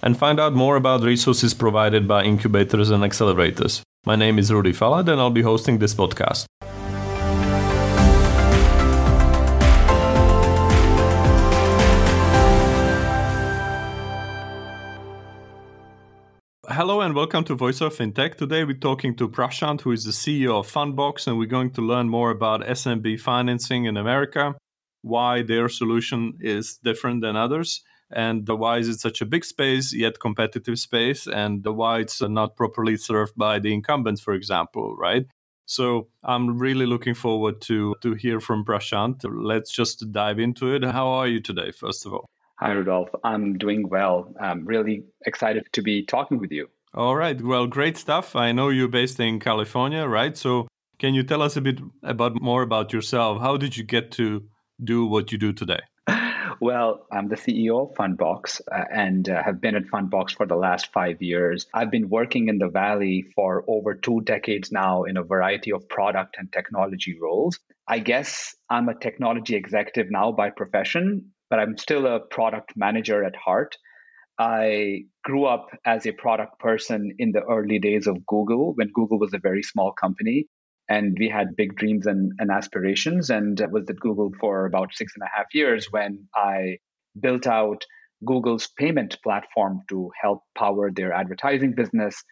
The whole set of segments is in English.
and find out more about resources provided by incubators and accelerators. My name is Rudy Falat, and I'll be hosting this podcast. Hello and welcome to Voice of Fintech. Today we're talking to Prashant, who is the CEO of Fundbox, and we're going to learn more about SMB financing in America, why their solution is different than others, and the why is it such a big space yet competitive space, and the why it's not properly served by the incumbents, for example, right? So I'm really looking forward to to hear from Prashant. Let's just dive into it. How are you today, first of all? Hi, Rudolf. I'm doing well. I'm really excited to be talking with you. All right. Well, great stuff. I know you're based in California, right? So, can you tell us a bit about more about yourself? How did you get to do what you do today? Well, I'm the CEO of Fundbox uh, and uh, have been at Fundbox for the last five years. I've been working in the Valley for over two decades now in a variety of product and technology roles. I guess I'm a technology executive now by profession, but I'm still a product manager at heart. I grew up as a product person in the early days of Google when Google was a very small company and we had big dreams and, and aspirations and was at Google for about six and a half years when I built out Google's payment platform to help power their advertising business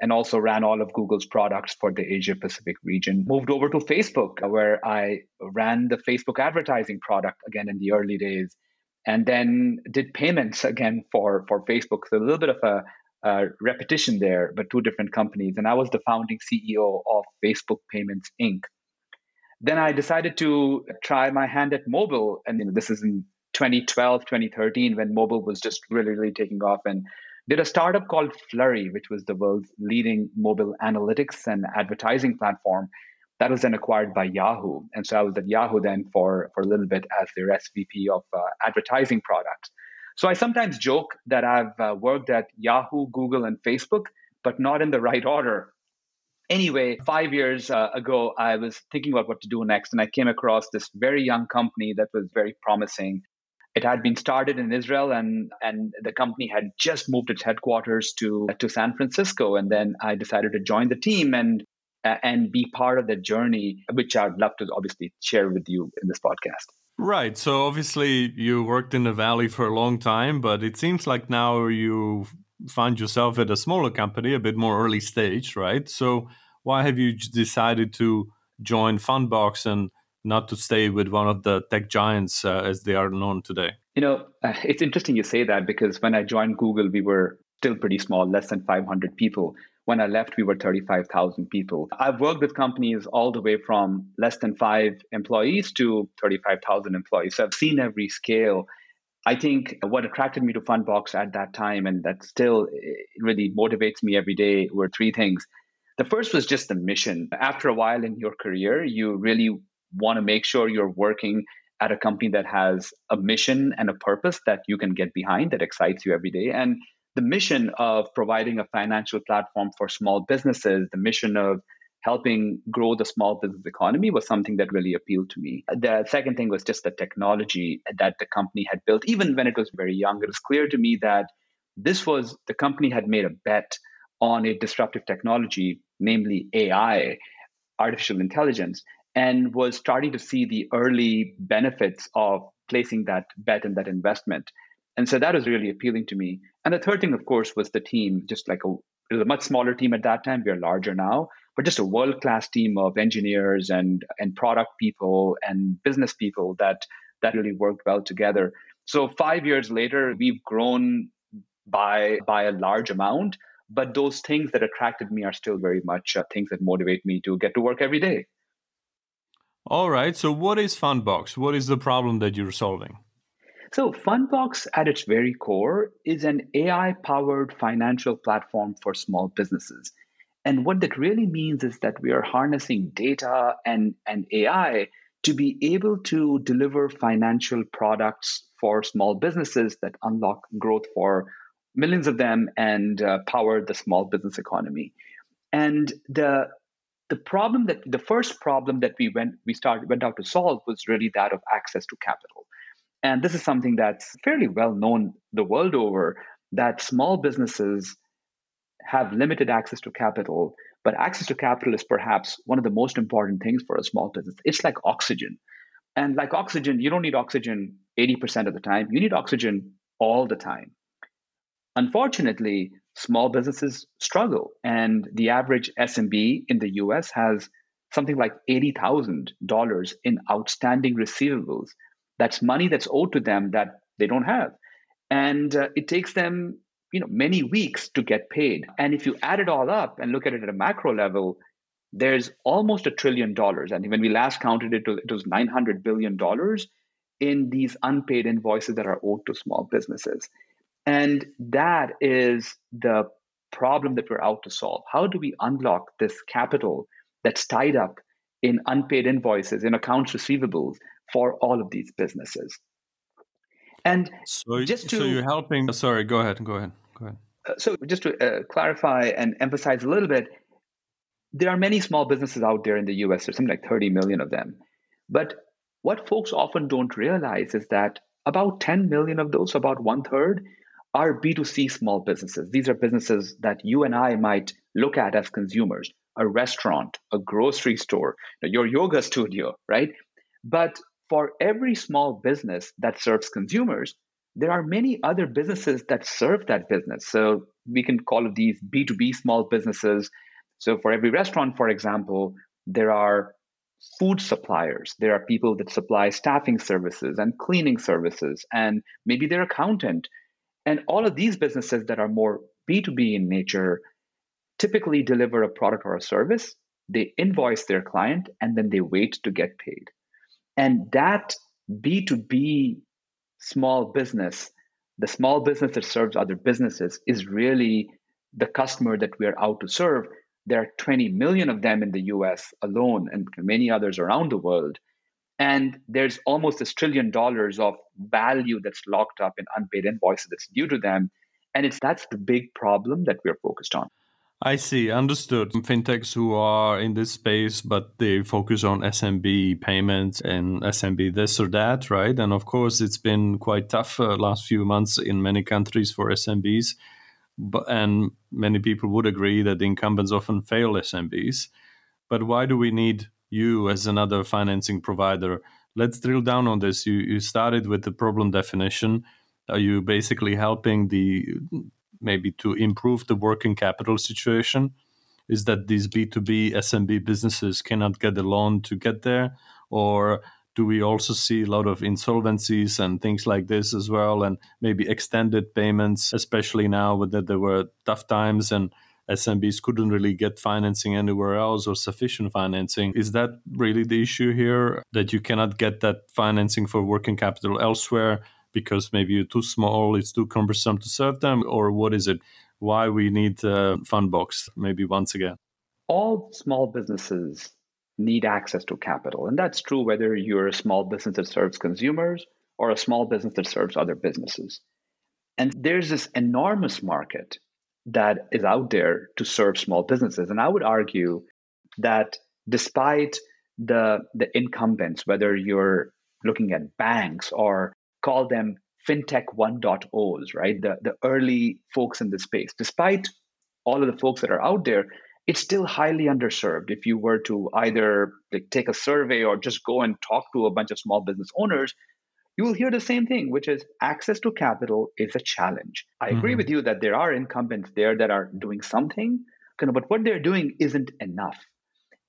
and also ran all of Google's products for the Asia Pacific region. Moved over to Facebook, where I ran the Facebook advertising product again in the early days, and then did payments again for, for Facebook. So a little bit of a, a repetition there, but two different companies. And I was the founding CEO of Facebook Payments Inc. Then I decided to try my hand at mobile. And you know, this is in 2012, 2013, when mobile was just really, really taking off. And did a startup called Flurry, which was the world's leading mobile analytics and advertising platform. That was then acquired by Yahoo. And so I was at Yahoo then for, for a little bit as their SVP of uh, advertising products. So I sometimes joke that I've uh, worked at Yahoo, Google, and Facebook, but not in the right order. Anyway, five years uh, ago, I was thinking about what to do next, and I came across this very young company that was very promising. It had been started in Israel, and and the company had just moved its headquarters to to San Francisco. And then I decided to join the team and uh, and be part of the journey, which I'd love to obviously share with you in this podcast. Right. So obviously you worked in the valley for a long time, but it seems like now you find yourself at a smaller company, a bit more early stage, right? So why have you decided to join Fundbox and not to stay with one of the tech giants uh, as they are known today? You know, uh, it's interesting you say that because when I joined Google, we were still pretty small, less than 500 people. When I left, we were 35,000 people. I've worked with companies all the way from less than five employees to 35,000 employees. So I've seen every scale. I think what attracted me to Fundbox at that time, and that still eh, really motivates me every day, were three things. The first was just the mission. After a while in your career, you really want to make sure you're working at a company that has a mission and a purpose that you can get behind that excites you every day. And the mission of providing a financial platform for small businesses, the mission of helping grow the small business economy was something that really appealed to me. The second thing was just the technology that the company had built. Even when it was very young, it was clear to me that this was the company had made a bet on a disruptive technology, namely AI, artificial intelligence, and was starting to see the early benefits of placing that bet and that investment. And so that was really appealing to me. And the third thing, of course, was the team, just like a, it was a much smaller team at that time. We are larger now, but just a world class team of engineers and, and product people and business people that, that really worked well together. So five years later, we've grown by, by a large amount, but those things that attracted me are still very much uh, things that motivate me to get to work every day. All right. So, what is Fundbox? What is the problem that you're solving? So, Fundbox at its very core is an AI powered financial platform for small businesses. And what that really means is that we are harnessing data and, and AI to be able to deliver financial products for small businesses that unlock growth for millions of them and uh, power the small business economy. And the the problem that the first problem that we went we started went out to solve was really that of access to capital. And this is something that's fairly well known the world over that small businesses have limited access to capital, but access to capital is perhaps one of the most important things for a small business. It's like oxygen. And like oxygen, you don't need oxygen 80% of the time, you need oxygen all the time. Unfortunately, small businesses struggle, and the average SMB in the US has something like $80,000 in outstanding receivables. That's money that's owed to them that they don't have. And uh, it takes them you know many weeks to get paid. And if you add it all up and look at it at a macro level there's almost a trillion dollars. And when we last counted it it was 900 billion dollars in these unpaid invoices that are owed to small businesses. And that is the problem that we're out to solve. How do we unlock this capital that's tied up in unpaid invoices in accounts receivables for all of these businesses and so, just to, so you're helping sorry go ahead go ahead Go ahead. Uh, so, just to uh, clarify and emphasize a little bit, there are many small businesses out there in the US. There's something like 30 million of them. But what folks often don't realize is that about 10 million of those, about one third, are B2C small businesses. These are businesses that you and I might look at as consumers a restaurant, a grocery store, your yoga studio, right? But for every small business that serves consumers, there are many other businesses that serve that business. So we can call these B2B small businesses. So for every restaurant, for example, there are food suppliers. There are people that supply staffing services and cleaning services, and maybe their accountant. And all of these businesses that are more B2B in nature typically deliver a product or a service. They invoice their client and then they wait to get paid. And that B2B small business, the small business that serves other businesses, is really the customer that we are out to serve. There are 20 million of them in the US alone and many others around the world. And there's almost a trillion dollars of value that's locked up in unpaid invoices that's due to them. And it's that's the big problem that we're focused on. I see, understood. Fintechs who are in this space, but they focus on SMB payments and SMB this or that, right? And of course, it's been quite tough uh, last few months in many countries for SMBs. But, and many people would agree that the incumbents often fail SMBs. But why do we need you as another financing provider? Let's drill down on this. You, you started with the problem definition. Are you basically helping the maybe to improve the working capital situation is that these B2B SMB businesses cannot get a loan to get there? Or do we also see a lot of insolvencies and things like this as well? And maybe extended payments, especially now that there were tough times and SMBs couldn't really get financing anywhere else or sufficient financing. Is that really the issue here? That you cannot get that financing for working capital elsewhere? Because maybe you're too small, it's too cumbersome to serve them, or what is it? Why we need uh, a Fundbox? Maybe once again. All small businesses need access to capital, and that's true whether you're a small business that serves consumers or a small business that serves other businesses. And there's this enormous market that is out there to serve small businesses. And I would argue that despite the, the incumbents, whether you're looking at banks or call them fintech 1.0s, right? The, the early folks in the space. Despite all of the folks that are out there, it's still highly underserved. If you were to either like, take a survey or just go and talk to a bunch of small business owners, you will hear the same thing, which is access to capital is a challenge. I mm-hmm. agree with you that there are incumbents there that are doing something, but what they're doing isn't enough.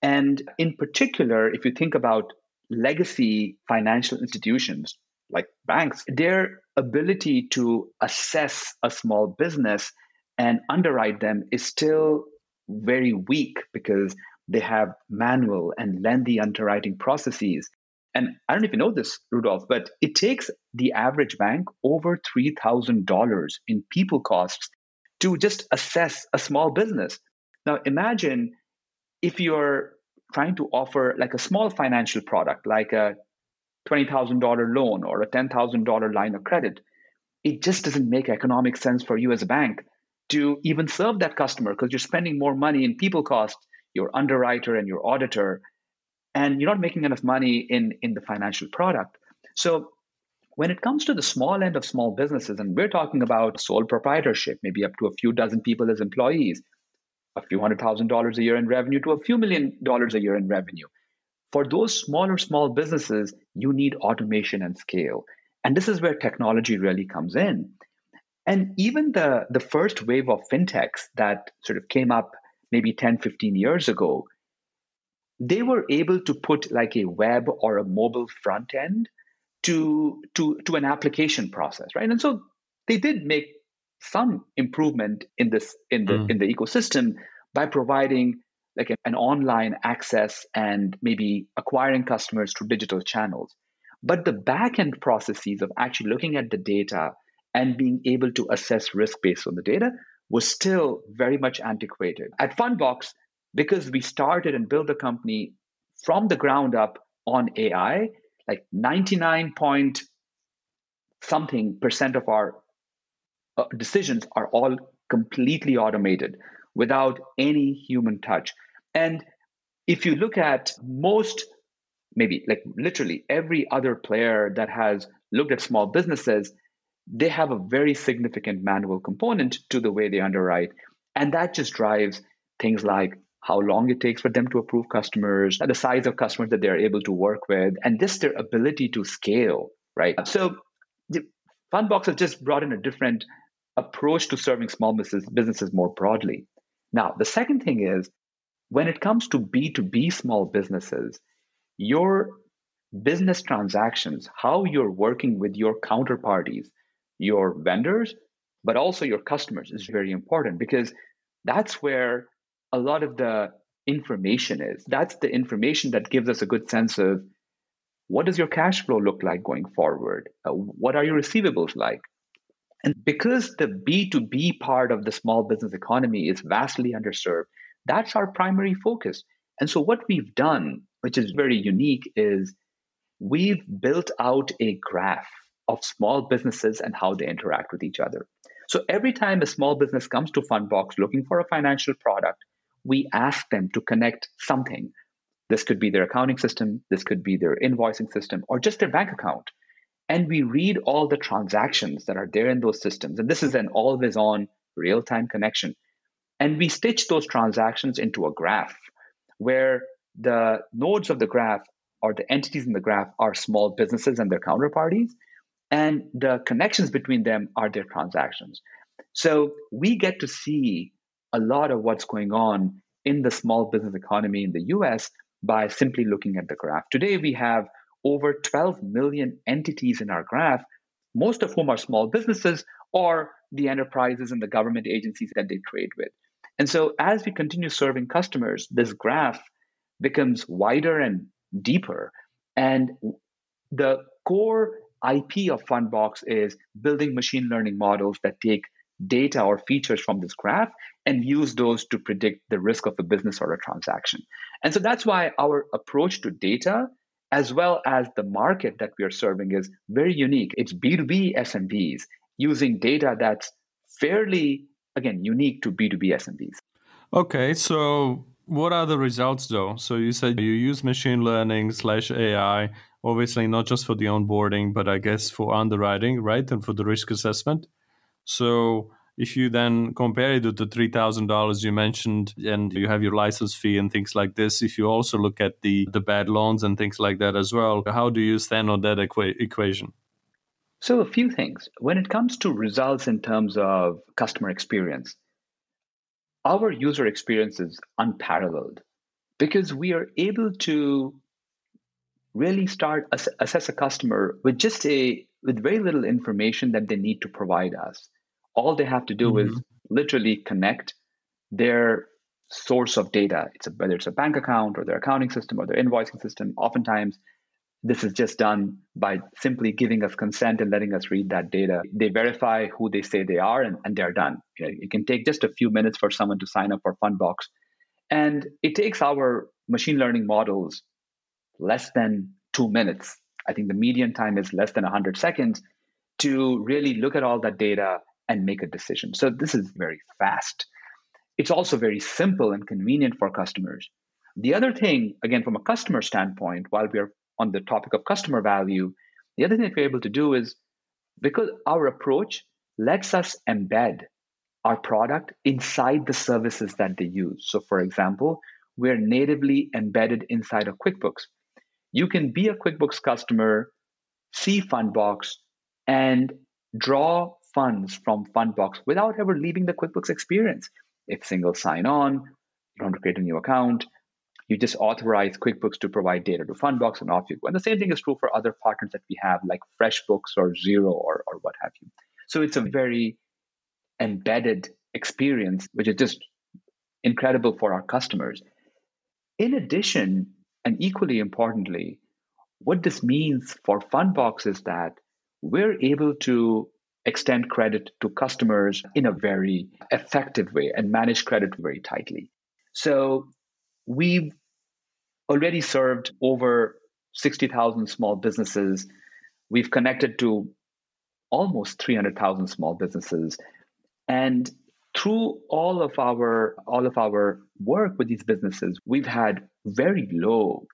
And in particular, if you think about legacy financial institutions, like banks, their ability to assess a small business and underwrite them is still very weak because they have manual and lengthy underwriting processes. And I don't know if you know this, Rudolf, but it takes the average bank over $3,000 in people costs to just assess a small business. Now, imagine if you're trying to offer like a small financial product, like a $20,000 loan or a $10,000 line of credit, it just doesn't make economic sense for you as a bank to even serve that customer because you're spending more money in people costs, your underwriter and your auditor, and you're not making enough money in, in the financial product. So when it comes to the small end of small businesses, and we're talking about sole proprietorship, maybe up to a few dozen people as employees, a few hundred thousand dollars a year in revenue to a few million dollars a year in revenue. For those smaller, small businesses, you need automation and scale. And this is where technology really comes in. And even the, the first wave of fintechs that sort of came up maybe 10, 15 years ago, they were able to put like a web or a mobile front end to, to, to an application process, right? And so they did make some improvement in this in the mm. in the ecosystem by providing like an online access and maybe acquiring customers through digital channels. But the back end processes of actually looking at the data and being able to assess risk based on the data was still very much antiquated. At Fundbox, because we started and built the company from the ground up on AI, like 99 point something percent of our uh, decisions are all completely automated without any human touch. And if you look at most, maybe like literally every other player that has looked at small businesses, they have a very significant manual component to the way they underwrite. And that just drives things like how long it takes for them to approve customers, the size of customers that they're able to work with, and just their ability to scale, right? So the Fundbox has just brought in a different approach to serving small business, businesses more broadly. Now, the second thing is when it comes to B2B small businesses, your business transactions, how you're working with your counterparties, your vendors, but also your customers is very important because that's where a lot of the information is. That's the information that gives us a good sense of what does your cash flow look like going forward? Uh, what are your receivables like? And because the B2B part of the small business economy is vastly underserved, that's our primary focus. And so, what we've done, which is very unique, is we've built out a graph of small businesses and how they interact with each other. So, every time a small business comes to Fundbox looking for a financial product, we ask them to connect something. This could be their accounting system, this could be their invoicing system, or just their bank account and we read all the transactions that are there in those systems. And this is an always on real time connection. And we stitch those transactions into a graph where the nodes of the graph or the entities in the graph are small businesses and their counterparties, and the connections between them are their transactions. So we get to see a lot of what's going on in the small business economy in the US by simply looking at the graph. Today, we have over 12 million entities in our graph, most of whom are small businesses or the enterprises and the government agencies that they trade with. And so, as we continue serving customers, this graph becomes wider and deeper. And the core IP of Fundbox is building machine learning models that take data or features from this graph and use those to predict the risk of a business or a transaction. And so that's why our approach to data as well as the market that we are serving is very unique. It's B2B SMBs using data that's fairly, again, unique to B2B SMBs. Okay, so what are the results though? So you said you use machine learning slash AI, obviously not just for the onboarding, but I guess for underwriting, right? And for the risk assessment. So if you then compare it to the $3000 you mentioned and you have your license fee and things like this if you also look at the the bad loans and things like that as well how do you stand on that equa- equation? So a few things. When it comes to results in terms of customer experience our user experience is unparalleled because we are able to really start ass- assess a customer with just a with very little information that they need to provide us all they have to do mm-hmm. is literally connect their source of data. It's a, whether it's a bank account or their accounting system or their invoicing system. Oftentimes, This is just done by simply giving us consent and letting us read that data. They verify who they say they are and, and they're done. It can take just a few minutes for someone to sign up for Fundbox. And it takes our machine learning models less than two minutes. I think the median time is less than 100 seconds to really look at all that data and make a decision. So this is very fast. It's also very simple and convenient for customers. The other thing, again, from a customer standpoint, while we're on the topic of customer value, the other thing that we're able to do is because our approach lets us embed our product inside the services that they use. So, for example, we're natively embedded inside of QuickBooks. You can be a QuickBooks customer, see Fundbox, and draw funds from Fundbox without ever leaving the QuickBooks experience. It's single sign on, you don't to create a new account. You just authorize QuickBooks to provide data to Fundbox and off you go. And the same thing is true for other partners that we have, like FreshBooks or Xero or, or what have you. So it's a very embedded experience, which is just incredible for our customers. In addition, and equally importantly, what this means for Fundbox is that we're able to extend credit to customers in a very effective way and manage credit very tightly. So we've already served over 60,000 small businesses. We've connected to almost 300,000 small businesses. And through all of our all of our work with these businesses, we've had very low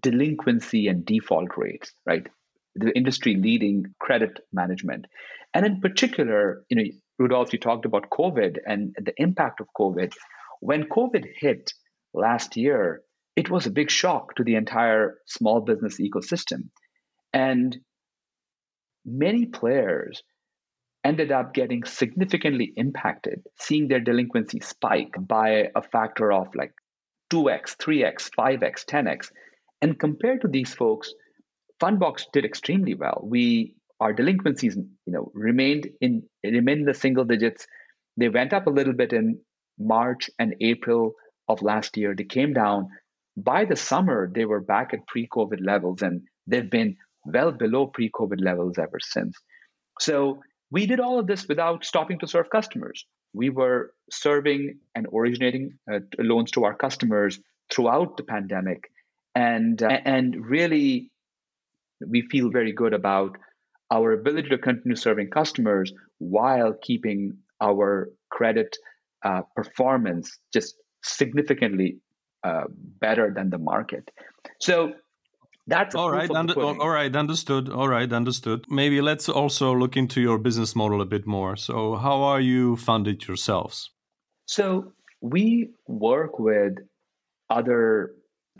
delinquency and default rates, right? The industry leading credit management. And in particular, you know, Rudolf, you talked about COVID and the impact of COVID. When COVID hit last year, it was a big shock to the entire small business ecosystem. And many players ended up getting significantly impacted, seeing their delinquency spike by a factor of like 2x, 3x, 5x, 10x. And compared to these folks, Fundbox did extremely well. We our delinquencies, you know, remained in remained in the single digits. They went up a little bit in March and April of last year. They came down. By the summer, they were back at pre-COVID levels, and they've been well below pre-COVID levels ever since. So we did all of this without stopping to serve customers. We were serving and originating uh, loans to our customers throughout the pandemic, and uh, and really, we feel very good about our ability to continue serving customers while keeping our credit uh, performance just significantly uh, better than the market. So that's all right. Under, all right, understood. All right, understood. Maybe let's also look into your business model a bit more. So, how are you funded yourselves? So, we work with other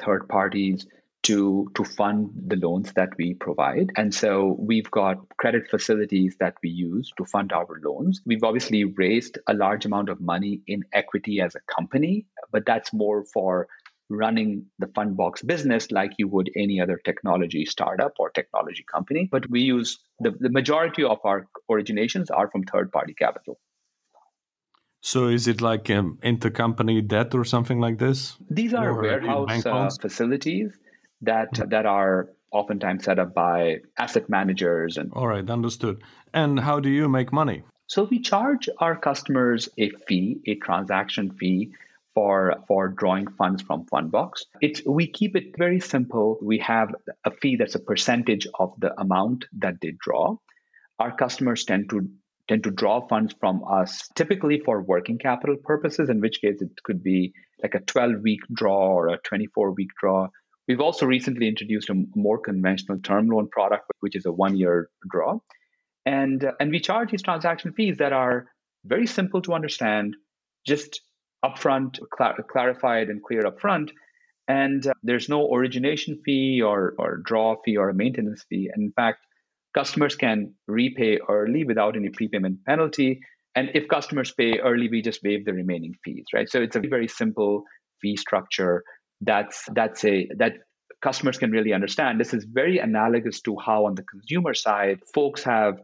third parties to to fund the loans that we provide. And so we've got credit facilities that we use to fund our loans. We've obviously raised a large amount of money in equity as a company but that's more for running the fundbox business like you would any other technology startup or technology company. But we use the, the majority of our originations are from third party capital. So is it like um, intercompany debt or something like this? These are or warehouse uh, facilities that mm-hmm. that are oftentimes set up by asset managers and all right understood. And how do you make money? So we charge our customers a fee a transaction fee for for drawing funds from fundbox it's we keep it very simple. We have a fee that's a percentage of the amount that they draw. Our customers tend to tend to draw funds from us typically for working capital purposes in which case it could be like a 12 week draw or a 24 week draw We've also recently introduced a more conventional term loan product, which is a one year draw. And, uh, and we charge these transaction fees that are very simple to understand, just upfront, cl- clarified and clear upfront. And uh, there's no origination fee or, or draw fee or a maintenance fee. And in fact, customers can repay early without any prepayment penalty. And if customers pay early, we just waive the remaining fees, right? So it's a very simple fee structure that's that's a that customers can really understand. This is very analogous to how on the consumer side, folks have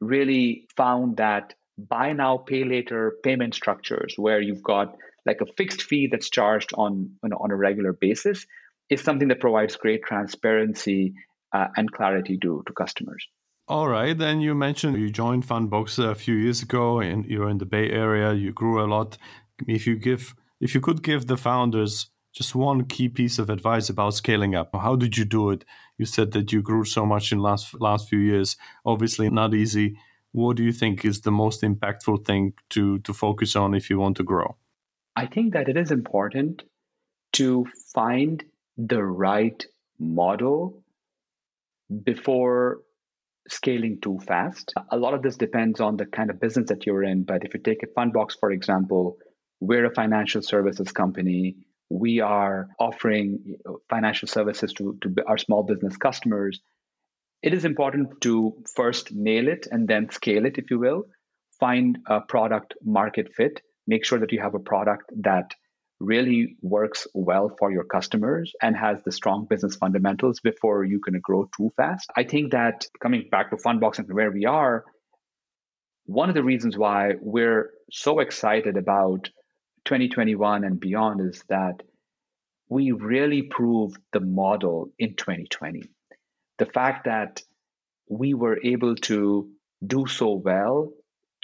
really found that buy now, pay later payment structures where you've got like a fixed fee that's charged on, on, on a regular basis is something that provides great transparency uh, and clarity to, to customers. All right. Then you mentioned you joined Fundbox a few years ago and you're in the Bay Area. You grew a lot. If you give, if you could give the founders just one key piece of advice about scaling up, how did you do it? You said that you grew so much in last last few years. Obviously, not easy. What do you think is the most impactful thing to to focus on if you want to grow? I think that it is important to find the right model before scaling too fast. A lot of this depends on the kind of business that you're in. But if you take a Fundbox, for example, we're a financial services company. We are offering financial services to, to our small business customers. It is important to first nail it and then scale it, if you will. Find a product market fit. Make sure that you have a product that really works well for your customers and has the strong business fundamentals before you can grow too fast. I think that coming back to Fundbox and where we are, one of the reasons why we're so excited about 2021 and beyond is that we really proved the model in 2020. The fact that we were able to do so well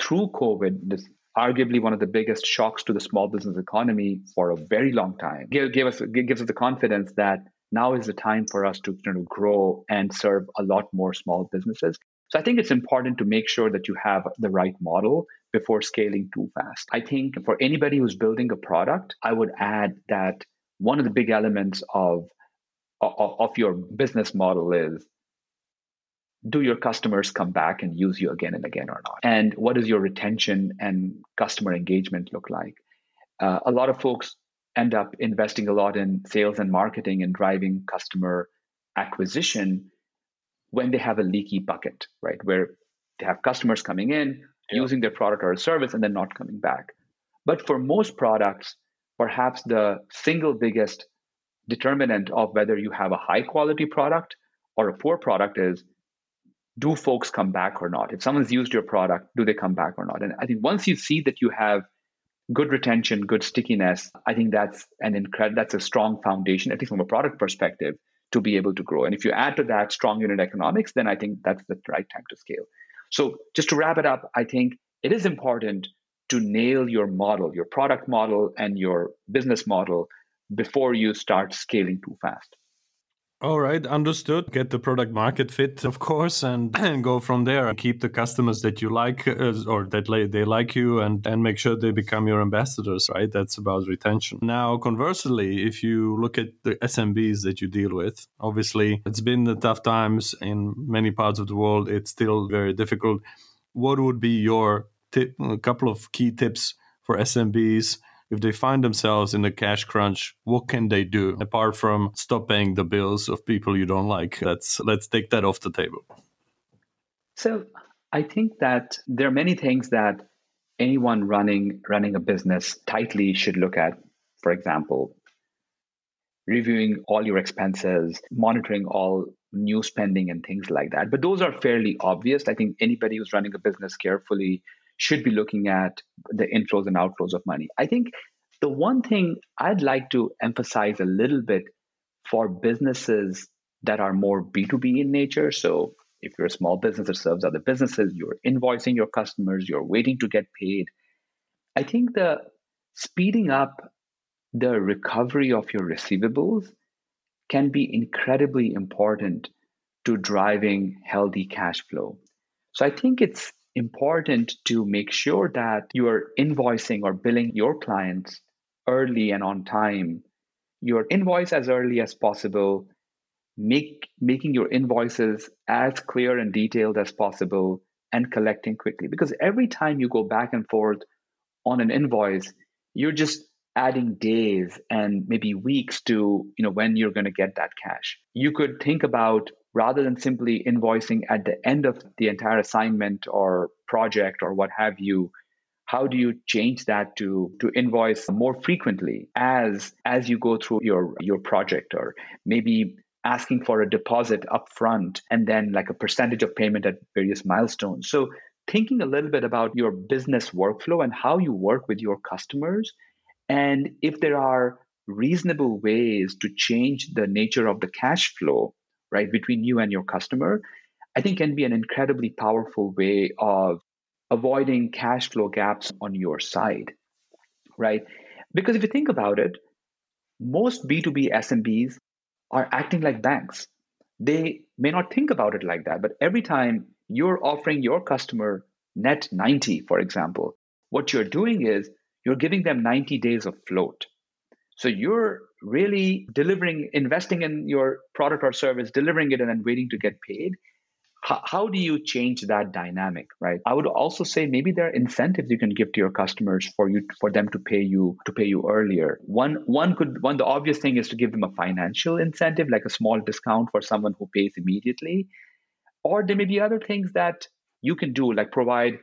through COVID, this arguably one of the biggest shocks to the small business economy for a very long time. Give, give us gives us the confidence that now is the time for us to you know, grow and serve a lot more small businesses. So I think it's important to make sure that you have the right model before scaling too fast. I think for anybody who's building a product, I would add that one of the big elements of of, of your business model is do your customers come back and use you again and again or not? And what does your retention and customer engagement look like? Uh, a lot of folks end up investing a lot in sales and marketing and driving customer acquisition when they have a leaky bucket, right? Where they have customers coming in, yeah. using their product or service, and then not coming back. But for most products, perhaps the single biggest determinant of whether you have a high quality product or a poor product is do folks come back or not? If someone's used your product, do they come back or not? And I think once you see that you have good retention, good stickiness, I think that's an incredible that's a strong foundation, at least from a product perspective, to be able to grow. And if you add to that strong unit economics, then I think that's the right time to scale. So just to wrap it up, I think it is important to nail your model, your product model and your business model before you start scaling too fast. All right, understood. Get the product market fit, of course, and, and go from there. Keep the customers that you like uh, or that they like you, and and make sure they become your ambassadors. Right, that's about retention. Now, conversely, if you look at the SMBs that you deal with, obviously it's been the tough times in many parts of the world. It's still very difficult. What would be your tip? A couple of key tips for SMBs if they find themselves in a cash crunch, what can they do apart from stop paying the bills of people you don't like? Let's let's take that off the table. So I think that there are many things that anyone running running a business tightly should look at. For example, reviewing all your expenses, monitoring all new spending and things like that. But those are fairly obvious. I think anybody who's running a business carefully should be looking at the inflows and outflows of money. I think the one thing I'd like to emphasize a little bit for businesses that are more B2B in nature. So if you're a small business that serves other businesses, you're invoicing your customers, you're waiting to get paid. I think the speeding up the recovery of your receivables can be incredibly important to driving healthy cash flow. So I think it's important to make sure that you are invoicing or billing your clients early and on time. Your invoice as early as possible, make making your invoices as clear and detailed as possible and collecting quickly because every time you go back and forth on an invoice you're just adding days and maybe weeks to you know when you're going to get that cash you could think about rather than simply invoicing at the end of the entire assignment or project or what have you how do you change that to to invoice more frequently as as you go through your your project? Or maybe asking for a deposit up front and then like a percentage of payment at various milestones. So thinking a little bit about your business workflow and how you work with your customers and if there are reasonable ways to change the nature of the cash flow right, between you and your customer, I think can be an incredibly powerful way of avoiding cash flow gaps on your side, right? Because if you think about it, most B2B SMBs are acting like banks. They may not think about it like that, but every time you're offering your customer net 90, for example, what you're doing is you're giving them 90 days of float. So you're really delivering, investing in your product or service, delivering it, and then waiting to get paid how, do you change that dynamic right? I would also say maybe there are incentives you can give to your customers for you for them to pay you to pay you earlier. One one could one the obvious thing is to give them a financial incentive like a small discount for someone who pays immediately. Or there may be other things that you can do like provide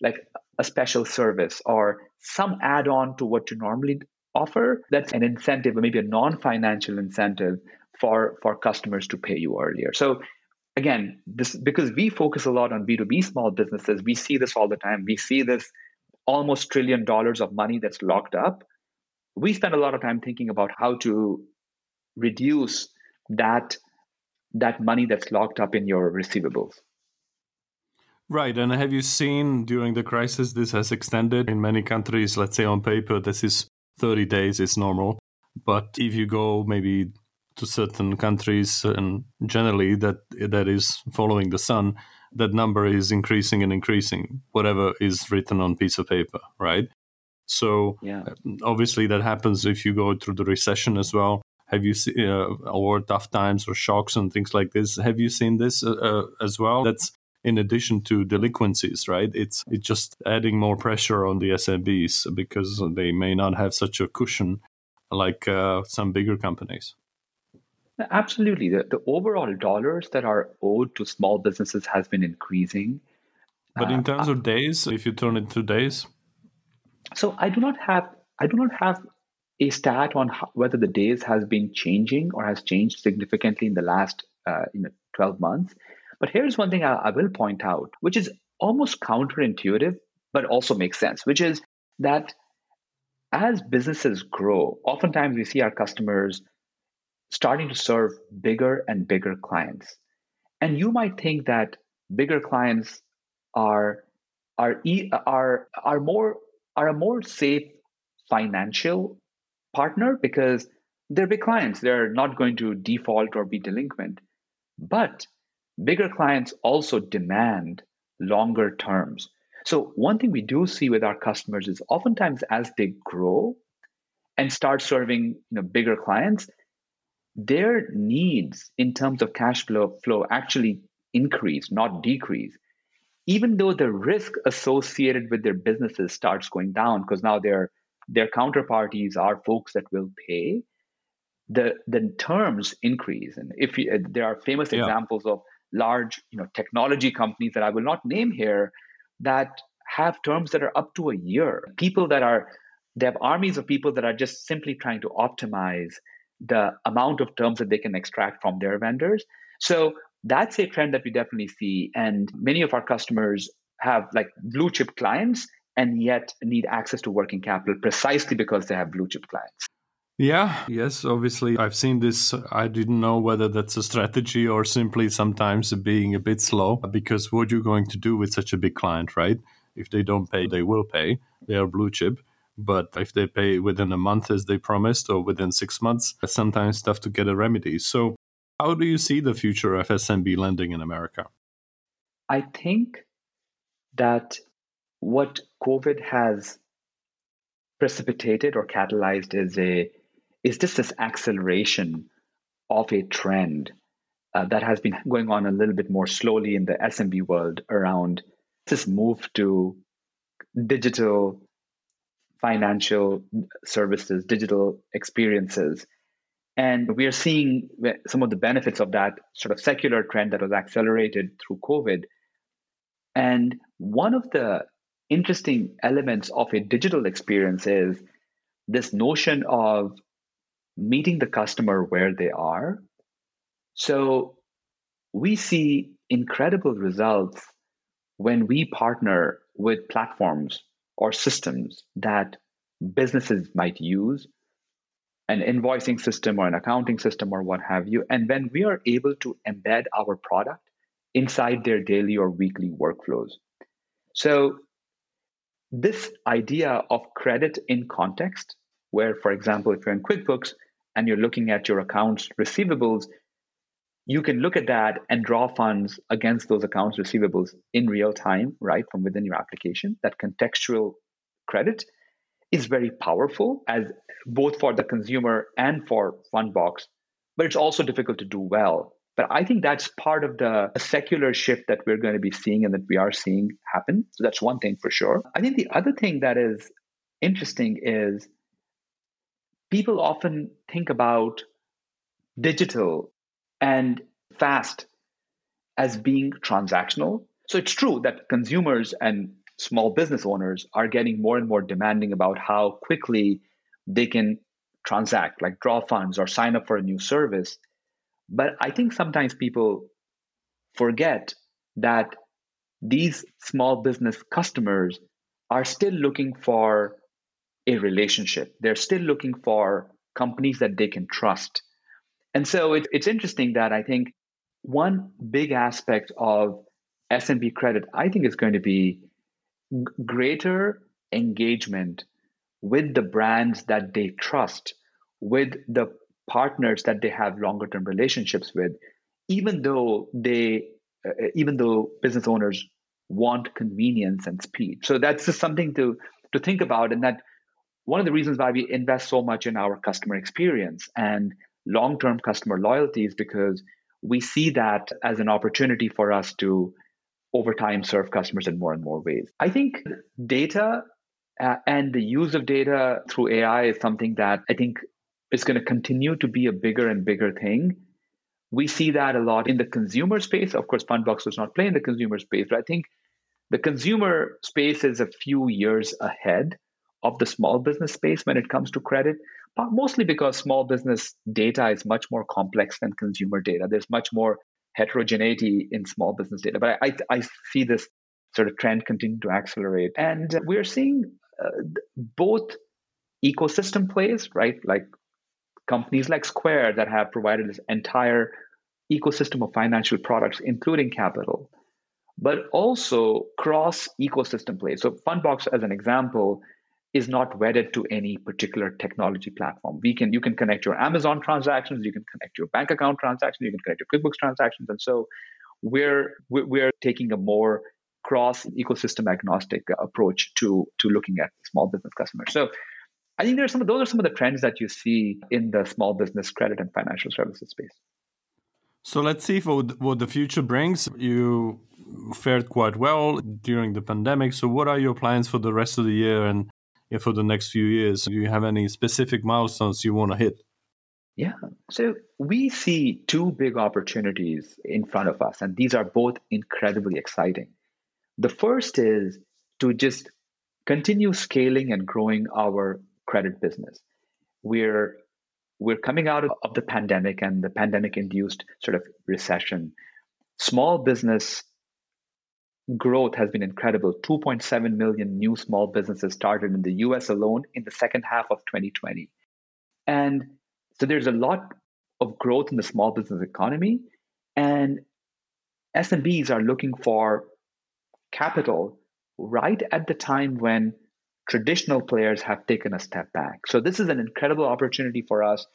like a special service or some add-on to what you normally offer that's an incentive or maybe a non-financial incentive for for customers to pay you earlier so again, this because we focus a lot on B2B small businesses, we see this all the time. We see this almost trillion dollars of money that's locked up. We spend a lot of time thinking about how to reduce that that money that's locked up in your receivables. Right. And have you seen during the crisis this has extended in many countries, let's say on paper this is 30 days is normal, but if you go maybe to certain countries and generally that that is following the sun that number is increasing and increasing whatever is written on piece of paper right? So yeah. obviously that happens if you go through the recession as well. Have you seen uh, or tough times or shocks and things like this? Have you seen this uh, uh, as well? That's in addition to delinquencies right it's it's just adding more pressure on the SMBs because they may not have such a cushion like uh, some bigger companies Absolutely. The, the overall dollars that are owed to small businesses has been increasing. But in uh, terms uh, of days, if you turn it to days? So I do not have I do not have a stat on how, whether the days has been changing or has changed significantly in the last uh, you know 12 months. But here's one thing I, I will point out, which is almost counterintuitive, but also makes sense, which is that as businesses grow, oftentimes we see our customers starting to serve bigger and bigger clients. And you might think that bigger clients are are are are more are a more safe financial partner because they're big clients. They're not going to default or be delinquent. But bigger clients also demand longer terms. So one thing we do see with our customers is oftentimes as they grow and start serving you know, bigger clients, their needs in terms of cash flow, flow actually increase, not decrease. Even though the risk associated with their businesses starts going down, because now their their counterparties are folks that will pay, the the terms increase. And if you, uh, there are famous yeah. examples of large, you know, technology companies that I will not name here that have terms that are up to a year. People that are they have armies of people that are just simply trying to optimize the amount of terms that they can extract from their vendors. So that's a trend that we definitely see. And many of our customers have like blue chip clients and yet need access to working capital precisely because they have blue chip clients. Yeah, yes, obviously. I've seen this. I didn't know whether that's a strategy or simply sometimes being a bit slow because what you're going to do with such a big client, right? If they don't pay, they will pay. They are blue chip. But if they pay within a month as they promised or within six months, sometimes tough to get a remedy. So, how do you see the future of SMB lending in America? I think that what COVID has precipitated or catalyzed is a is just this acceleration of a trend uh, that has been going on a little bit more slowly in the SMB world around this move to digital financial services, digital experiences. And we are seeing some of the benefits of that sort of secular trend that was accelerated through COVID. And one of the interesting elements of a digital experience is this notion of meeting the customer where they are. So we see incredible results when we partner with platforms or systems that businesses might use an invoicing system or an accounting system or what have you. And when we are able to embed our product inside their daily or weekly workflows. So, this idea of credit in context, where, for example, if you're in QuickBooks and you're looking at your accounts receivables, you can look at that and draw funds against those accounts receivables in real time, right, from within your application. That contextual credit is very powerful as both for the consumer and for Fundbox, but it's also difficult to do well. But I think that's part of the secular shift that we're going to be seeing and that we are seeing happen. So that's one thing for sure. I think the other thing that is interesting is people often think about digital and fast as being transactional. So it's true that consumers and small business owners are getting more and more demanding about how quickly they can transact, like draw funds or sign up for a new service. But I think sometimes people forget that these small business customers are still looking for a relationship. They're still looking for companies that they can trust. And so it, it's interesting that I think one big aspect of SMB credit, I think, is going to be greater engagement with the brands that they trust, with the partners that they have longer term relationships with, even though they, uh, even though business owners want convenience and speed. So that's just something to to think about, and that one of the reasons why we invest so much in our customer experience and long term customer loyalty is because we see that as an opportunity for us to over time serve customers in more and more ways. I think data uh, and the use of data through AI is something that I think is going to continue to be a bigger and bigger thing. We see that a lot in the consumer space. Of course, Fundbox does not play in the consumer space, but I think the consumer space is a few years ahead of the small business space when it comes to credit but mostly because small business data is much more complex than consumer data. There's much more heterogeneity in small business data. But I, I see this sort of trend continue to accelerate. And we're seeing uh, both ecosystem plays, right? Like companies like Square that have provided this entire ecosystem of financial products, including capital, but also cross ecosystem plays. So, Fundbox, as an example, is not wedded to any particular technology platform. We can you can connect your Amazon transactions, you can connect your bank account transactions, you can connect your QuickBooks transactions, and so we're we're taking a more cross ecosystem agnostic approach to to looking at small business customers. So I think there's some of those are some of the trends that you see in the small business credit and financial services space. So let's see what what the future brings. You fared quite well during the pandemic. So what are your plans for the rest of the year and for the next few years? Do you have any specific milestones you want to hit? Yeah. So we see two big opportunities in front of us, and these are both incredibly exciting. The first is to just continue scaling and growing our credit business. We're we're coming out of the pandemic and the pandemic induced sort of recession. Small business growth has been incredible 2.7 million new small businesses started in the US alone in the second half of 2020. And so there's a lot of growth in the small business economy. And SMBs are looking for capital right at the time when traditional players have taken a step back. So this is an incredible opportunity for us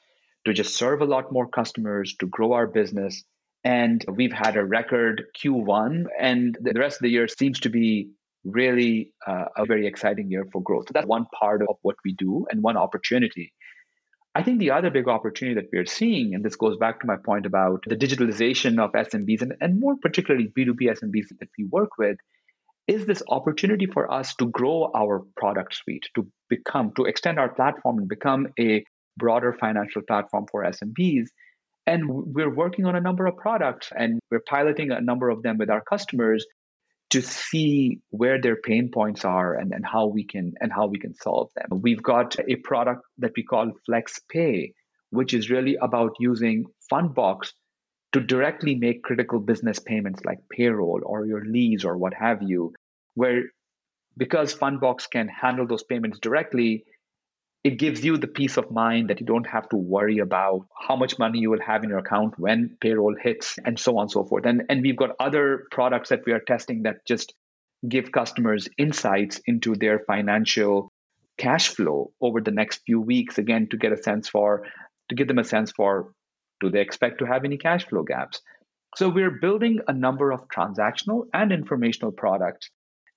to just serve a lot more customers, to grow our business, and we've had a record Q1, and the rest of the year seems to be really uh, a very exciting year for growth. So that's one part of what we do and one opportunity. I think the other big opportunity that we're seeing, and this goes back to my point about the digitalization of SMBs and, and more particularly B2B SMBs that we work with, is this opportunity for us to grow our product suite, to become, to extend our platform and become a broader financial platform for SMBs and we're working on a number of products and we're piloting a number of them with our customers to see where their pain points are and, and how we can and how we can solve them. We've got a product that we call Flex Pay, which is really about using Fundbox to directly make critical business payments like payroll or your lease or what have you, where because Fundbox can handle those payments directly, it gives you the peace of mind that you don't have to worry about how much money you will have in your account when payroll hits and so on and so forth. And, and we've got other products that we are testing that just give customers insights into their financial cash flow over the next few weeks, again, to get a sense for, to give them a sense for do they expect to have any cash flow gaps? So we're building a number of transactional and informational products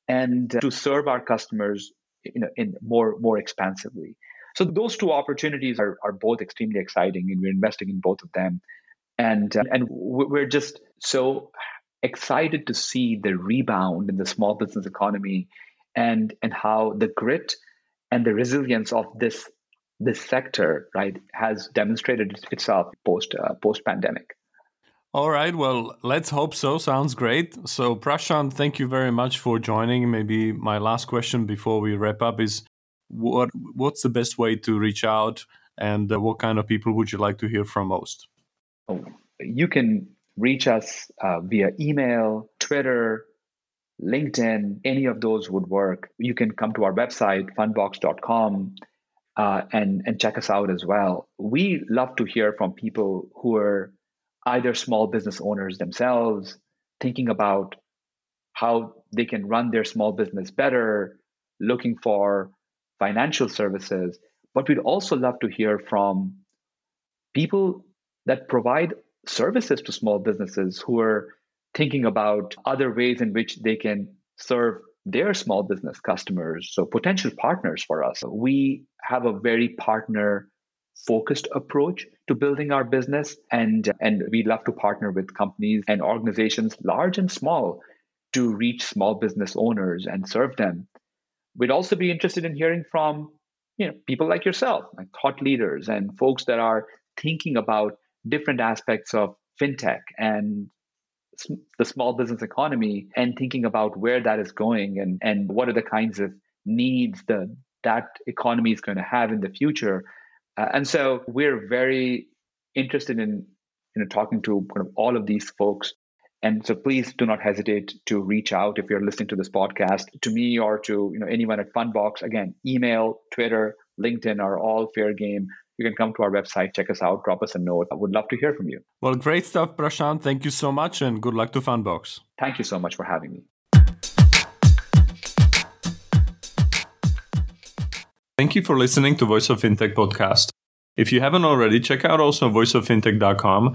and uh, to serve our customers you know, in more, more expansively. So those two opportunities are, are both extremely exciting, and we're investing in both of them. And uh, and we're just so excited to see the rebound in the small business economy, and and how the grit and the resilience of this this sector right has demonstrated itself post uh, post pandemic. All right. Well, let's hope so. Sounds great. So, Prashant, thank you very much for joining. Maybe my last question before we wrap up is what what's the best way to reach out and uh, what kind of people would you like to hear from most? Oh, you can reach us uh, via email twitter linkedin any of those would work. You can come to our website fundbox.com uh, and and check us out as well. We love to hear from people who are either small business owners themselves thinking about how they can run their small business better looking for financial services, but we'd also love to hear from people that provide services to small businesses who are thinking about other ways in which they can serve their small business customers, so potential partners for us. We have a very partner focused approach to building our business and and we love to partner with companies and organizations large and small to reach small business owners and serve them We'd also be interested in hearing from you know people like yourself, like thought leaders and folks that are thinking about different aspects of fintech and the small business economy and thinking about where that is going and, and what are the kinds of needs that that economy is going to have in the future. Uh, and so we're very interested in you know talking to kind of all of these folks and so please do not hesitate to reach out if you're listening to this podcast to me or to you know anyone at Fundbox. Again, email, Twitter, LinkedIn are all fair game. You can come to our website, check us out, drop us a note. I would love to hear from you. Well, great stuff, Prashant. Thank you so much and good luck to Fundbox. Thank you so much for having me. Thank you for listening to Voice of Fintech podcast. If you haven't already, check out also voiceoffintech.com